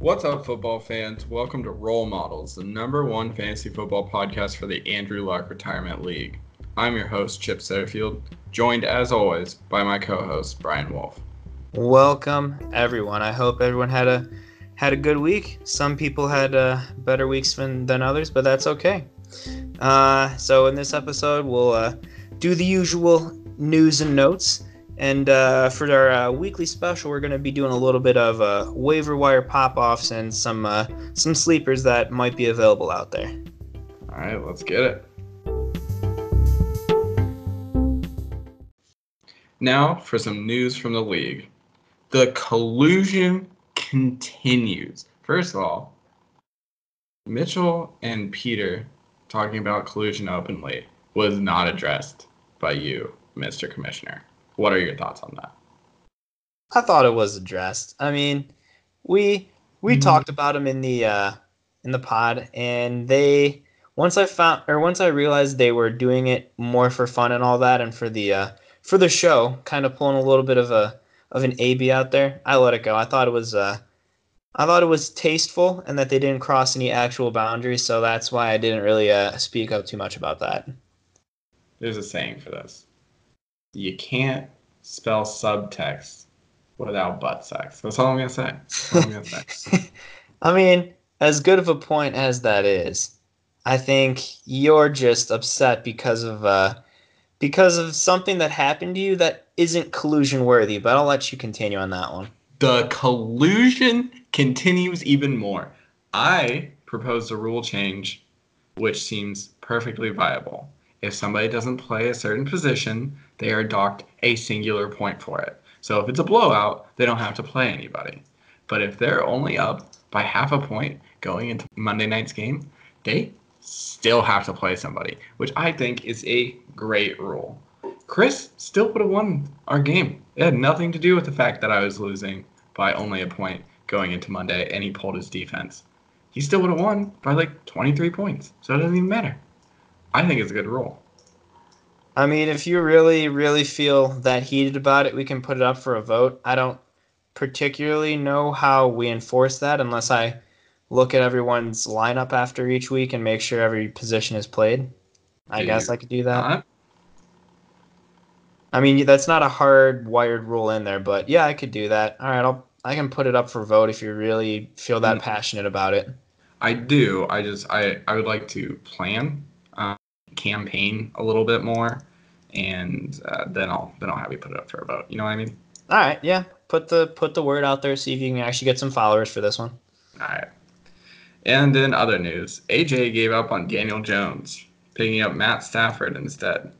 What's up, football fans? Welcome to Role Models, the number one fantasy football podcast for the Andrew Luck Retirement League. I'm your host, Chip Setterfield, joined as always by my co-host, Brian Wolf. Welcome, everyone. I hope everyone had a had a good week. Some people had uh, better weeks than, than others, but that's okay. Uh, so in this episode, we'll uh, do the usual news and notes. And uh, for our uh, weekly special, we're going to be doing a little bit of uh, waiver wire pop-offs and some uh, some sleepers that might be available out there. All right, let's get it. Now for some news from the league. The collusion continues. First of all, Mitchell and Peter talking about collusion openly was not addressed by you, Mr. Commissioner. What are your thoughts on that? I thought it was addressed. I mean, we we mm-hmm. talked about them in the uh, in the pod, and they once I found or once I realized they were doing it more for fun and all that, and for the uh, for the show, kind of pulling a little bit of a of an AB out there. I let it go. I thought it was uh, I thought it was tasteful and that they didn't cross any actual boundaries, so that's why I didn't really uh, speak up too much about that. There's a saying for this. You can't spell subtext without butt sex. That's all I'm gonna say. I'm gonna say. I mean, as good of a point as that is, I think you're just upset because of uh, because of something that happened to you that isn't collusion worthy. But I'll let you continue on that one. The collusion continues even more. I proposed a rule change, which seems perfectly viable. If somebody doesn't play a certain position, they are docked a singular point for it. So if it's a blowout, they don't have to play anybody. But if they're only up by half a point going into Monday night's game, they still have to play somebody, which I think is a great rule. Chris still would have won our game. It had nothing to do with the fact that I was losing by only a point going into Monday and he pulled his defense. He still would have won by like 23 points. So it doesn't even matter. I think it's a good rule. I mean, if you really, really feel that heated about it, we can put it up for a vote. I don't particularly know how we enforce that unless I look at everyone's lineup after each week and make sure every position is played. I guess I could do that. Uh-huh. I mean, that's not a hard wired rule in there, but yeah, I could do that. All right, I'll I can put it up for vote if you really feel that mm. passionate about it. I do. I just I I would like to plan, campaign a little bit more, and uh, then I'll then I'll have you put it up for a vote. You know what I mean? All right. Yeah. Put the put the word out there. See if you can actually get some followers for this one. All right. And in other news, AJ gave up on Daniel Jones, picking up Matt Stafford instead.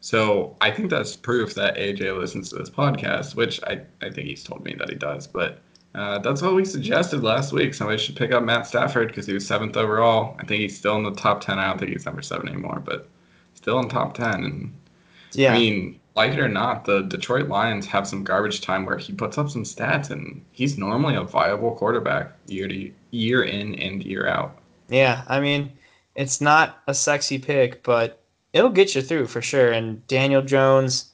So I think that's proof that AJ listens to this podcast, which I, I think he's told me that he does. But uh, that's what we suggested last week. Somebody should pick up Matt Stafford because he was seventh overall. I think he's still in the top 10. I don't think he's number seven anymore, but still in top 10. And yeah. I mean, like it or not, the Detroit Lions have some garbage time where he puts up some stats, and he's normally a viable quarterback year to year in and year out. Yeah, I mean, it's not a sexy pick, but it'll get you through for sure. And Daniel Jones,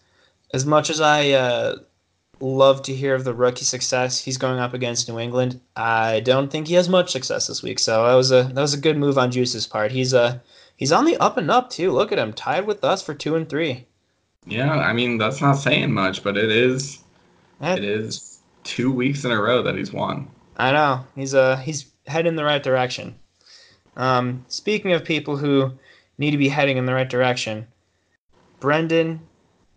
as much as I uh, love to hear of the rookie success he's going up against New England, I don't think he has much success this week. So that was a that was a good move on Juice's part. He's uh he's on the up and up too. Look at him, tied with us for two and three. Yeah, I mean that's not saying much, but it is. That, it is two weeks in a row that he's won. I know he's uh he's heading in the right direction. Um, speaking of people who need to be heading in the right direction. Brendan,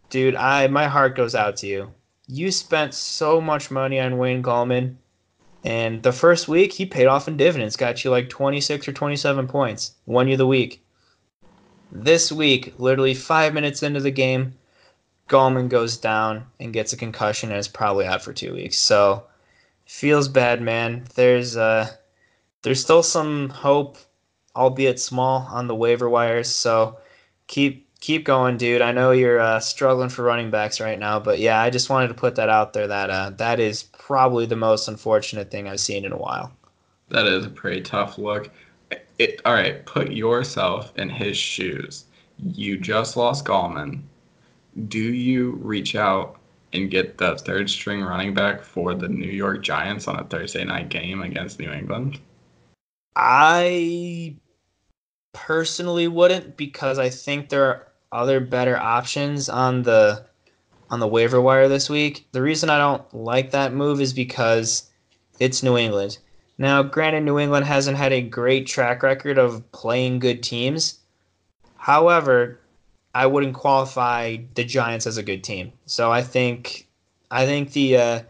dude, I my heart goes out to you. You spent so much money on Wayne Gallman, and the first week he paid off in dividends, got you like 26 or 27 points, won you the week. This week, literally five minutes into the game, Gallman goes down and gets a concussion and is probably out for two weeks. So feels bad, man. There's uh there's still some hope albeit small, on the waiver wires. So keep keep going, dude. I know you're uh, struggling for running backs right now, but yeah, I just wanted to put that out there. That uh, that is probably the most unfortunate thing I've seen in a while. That is a pretty tough look. It, all right, put yourself in his shoes. You just lost Gallman. Do you reach out and get the third string running back for the New York Giants on a Thursday night game against New England? I personally wouldn't because I think there are other better options on the on the waiver wire this week. The reason I don't like that move is because it's New England. Now, granted, New England hasn't had a great track record of playing good teams. However, I wouldn't qualify the Giants as a good team. So I think I think the uh,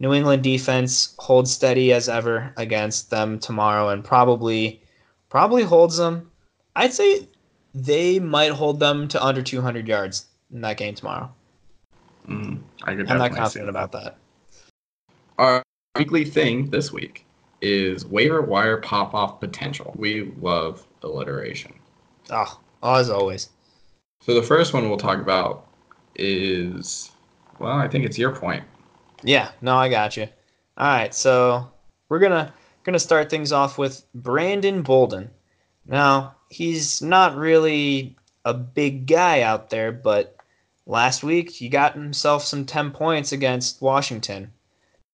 New England defense holds steady as ever against them tomorrow, and probably probably holds them. I'd say they might hold them to under 200 yards in that game tomorrow. Mm, I could I'm not confident about that. Our weekly thing this week is waiver wire pop off potential. We love alliteration. Oh, as always. So the first one we'll talk about is, well, I think it's your point. Yeah, no, I got you. All right, so we're gonna gonna start things off with Brandon Bolden. Now he's not really a big guy out there, but last week he got himself some ten points against Washington,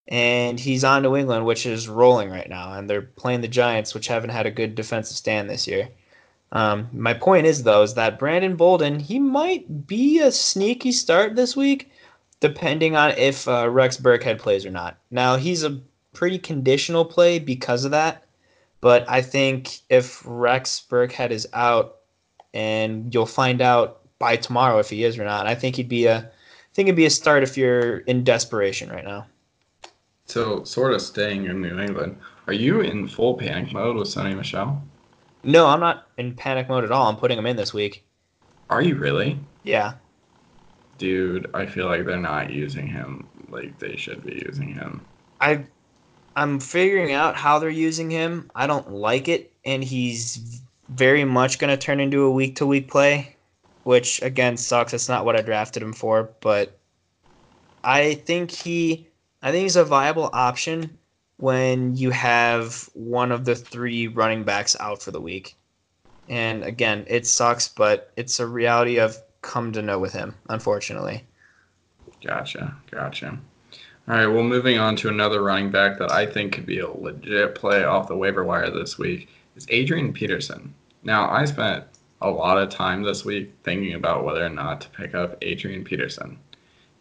and he's on New England, which is rolling right now, and they're playing the Giants, which haven't had a good defensive stand this year. Um, my point is though is that Brandon Bolden he might be a sneaky start this week depending on if uh, Rex Burkhead plays or not. Now he's a pretty conditional play because of that, but I think if Rex Burkhead is out, and you'll find out by tomorrow if he is or not. I think he'd be a, I think it'd be a start if you're in desperation right now. So, sort of staying in New England, are you in full panic mode with Sony Michel? No, I'm not in panic mode at all. I'm putting him in this week. Are you really? Yeah, Dude, I feel like they're not using him like they should be using him. I, I'm figuring out how they're using him. I don't like it, and he's very much going to turn into a week to week play, which again sucks. It's not what I drafted him for, but I think he, I think he's a viable option when you have one of the three running backs out for the week. And again, it sucks, but it's a reality I've come to know with him, unfortunately. Gotcha, gotcha. All right, well, moving on to another running back that I think could be a legit play off the waiver wire this week is Adrian Peterson. Now, I spent a lot of time this week thinking about whether or not to pick up Adrian Peterson.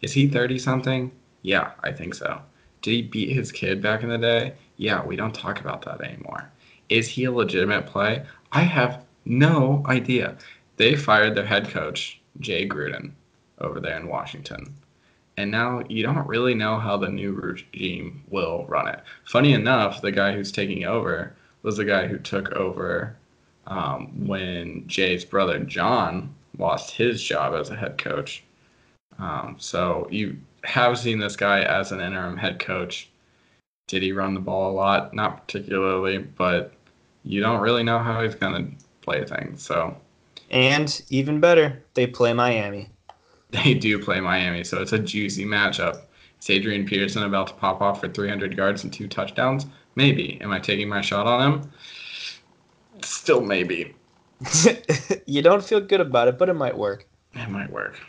Is he 30 something? Yeah, I think so. Did he beat his kid back in the day? Yeah, we don't talk about that anymore. Is he a legitimate play? I have no idea. They fired their head coach, Jay Gruden, over there in Washington. And now you don't really know how the new regime will run it. Funny enough, the guy who's taking over was the guy who took over um, when Jay's brother Jon lost his job as a head coach. Um, so you have seen this guy as an interim head coach. Did he run the ball a lot? Not particularly, but you don't really know how he's going to play things. So And even better, they play Miami. They do play Miami, so it's a juicy matchup. Is Adrian Peterson about to pop off for 300 yards and two touchdowns? Maybe. Am I taking my shot on him? Still maybe. you don't feel good about it, but it might work. It might work.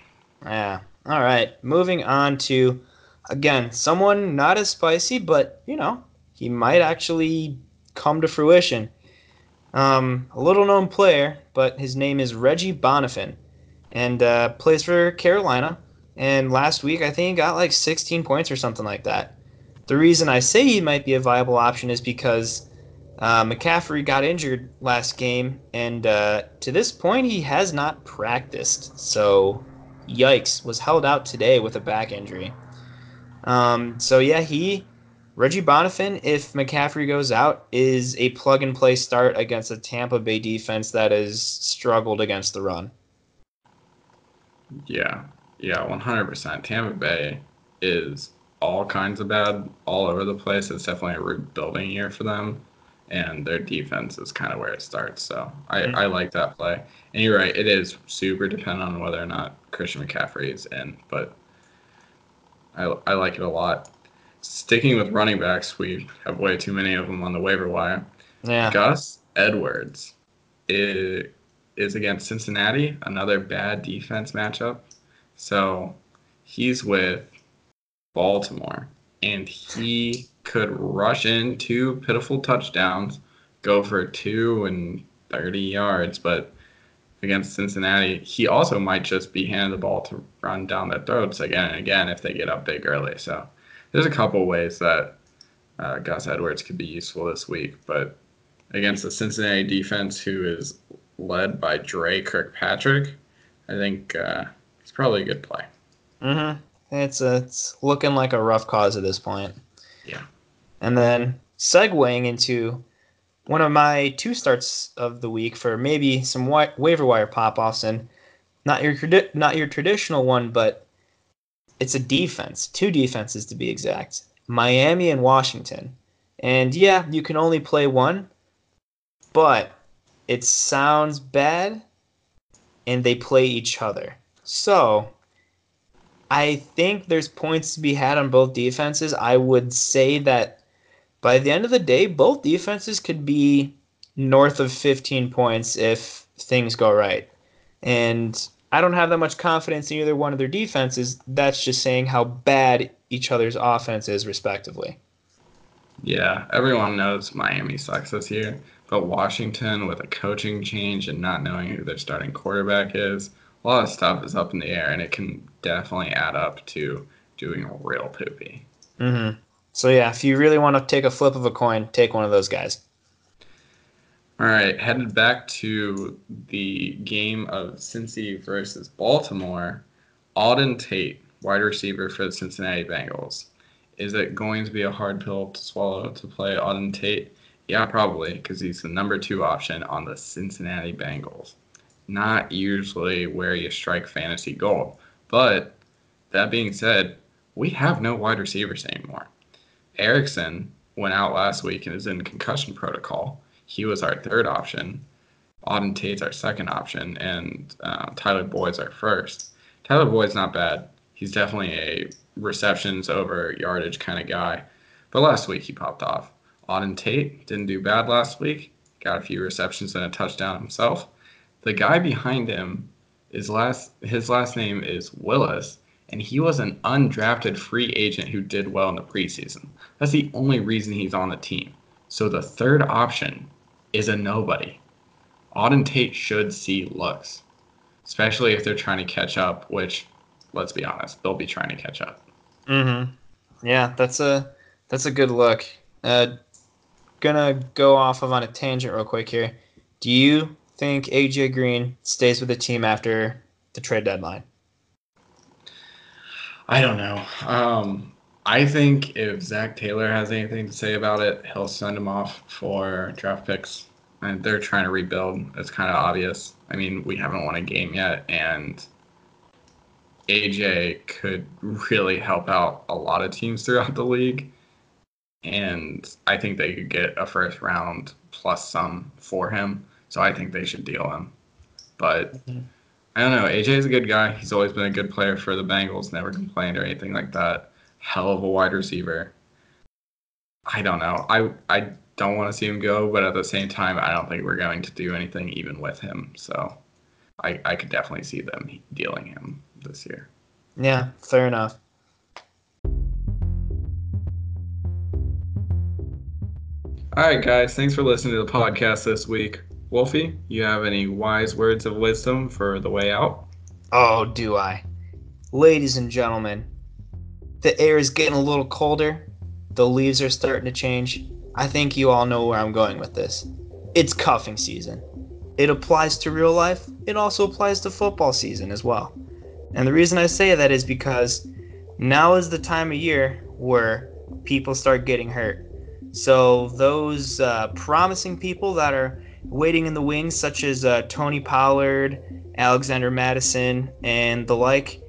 Yeah. All right. Moving on to, again, someone not as spicy, but, you know, he might actually come to fruition. Um, a little known player, but his name is Reggie Bonnafon and uh, plays for Carolina. And last week, I think he got like 16 points or something like that. The reason I say he might be a viable option is because uh, McCaffrey got injured last game, and uh, to this point, he has not practiced. So, yikes, was held out today with a back injury. Um, so, yeah, he, Reggie Bonnafon, if McCaffrey goes out, is a plug and play start against a Tampa Bay defense that has struggled against the run. Yeah. Yeah, 100%. Tampa Bay is all kinds of bad all over the place. It's definitely a rebuilding year for them. And their defense is kind of where it starts. So I, Mhm. I like that play. And you're right, it is super dependent on whether or not Christian McCaffrey is in. But I, I like it a lot. Sticking with running backs, we have way too many of them on the waiver wire. Yeah. Gus Edwards is, is against Cincinnati, another bad defense matchup. So he's with Baltimore, and he could rush in two pitiful touchdowns, go for two and 30 yards, but against Cincinnati, he also might just be handed the ball to run down their throats again and again if they get up big early. So there's a couple ways that uh, Gus Edwards could be useful this week, but against the Cincinnati defense, who is led by Dre Kirkpatrick, I think uh, it's probably a good play. Mm-hmm. It's a, it's looking like a rough cause at this point. Yeah. And then segueing into one of my two starts of the week for maybe some wa- waiver wire pop offs and not your tradi- not your traditional one, but it's a defense, two defenses to be exact, Miami and Washington. And yeah, you can only play one, but it sounds bad, and they play each other. So I think there's points to be had on both defenses. I would say that by the end of the day, both defenses could be north of 15 points if things go right. And I don't have that much confidence in either one of their defenses. That's just saying how bad each other's offense is, respectively. Yeah, everyone knows Miami sucks this year, but Washington, with a coaching change and not knowing who their starting quarterback is, a lot of stuff is up in the air, and it can definitely add up to doing a real poopy. Mm-hmm. So yeah, if you really want to take a flip of a coin, take one of those guys. All right, headed back to the game of Cincy versus Baltimore. Auden Tate, wide receiver for the Cincinnati Bengals. Is it going to be a hard pill to swallow to play Auden Tate? Yeah, probably, because he's the number two option on the Cincinnati Bengals. Not usually where you strike fantasy gold. But that being said, we have no wide receivers anymore. Erickson went out last week and is in concussion protocol. He was our third option. Auden Tate's our second option, and uh, Tyler Boyd's our first. Tyler Boyd's not bad. He's definitely a receptions over yardage kind of guy. But last week he popped off. Auden Tate didn't do bad last week. Got a few receptions and a touchdown himself. The guy behind him is last his last name is Willis, and he was an undrafted free agent who did well in the preseason. That's the only reason he's on the team. So the third option is a nobody. Auden Tate should see looks, especially if they're trying to catch up, which, let's be honest, they'll be trying to catch up. Mm-hmm. Yeah, that's a that's a good look. Uh, gonna go off of on a tangent real quick here. Do you think AJ Green stays with the team after the trade deadline? I don't know. Um, I think if Zac Taylor has anything to say about it, he'll send him off for draft picks. And they're trying to rebuild. It's kind of obvious. I mean, we haven't won a game yet, and AJ could really help out a lot of teams throughout the league. And I think they could get a first round plus some for him. So I think they should deal him. But mm-hmm. I don't know. AJ is a good guy. He's always been a good player for the Bengals, never complained or anything like that. Hell of a wide receiver. I don't know. I I don't want to see him go, but at the same time, I don't think we're going to do anything even with him. So I, I could definitely see them dealing him this year. Yeah, fair enough. All right, guys. Thanks for listening to the podcast this week. Wolfie, you have any wise words of wisdom for the way out? Oh, do I? Ladies and gentlemen, the air is getting a little colder. The leaves are starting to change. I think you all know where I'm going with this. It's cuffing season. It applies to real life, it also applies to football season as well. And the reason I say that is because now is the time of year where people start getting hurt. So, those uh, promising people that are waiting in the wings, such as uh, Tony Pollard, Alexander Mattison, and the like,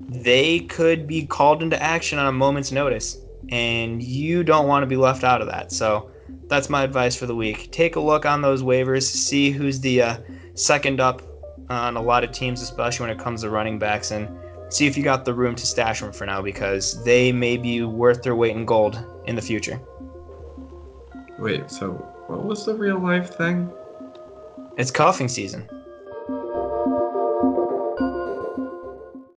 they could be called into action on a moment's notice. And you don't want to be left out of that. So that's my advice for the week. Take a look on those waivers, see who's the uh, second up on a lot of teams, especially when it comes to running backs, and see if you got the room to stash them for now because they may be worth their weight in gold in the future. Wait, so what was the real life thing? It's coughing season.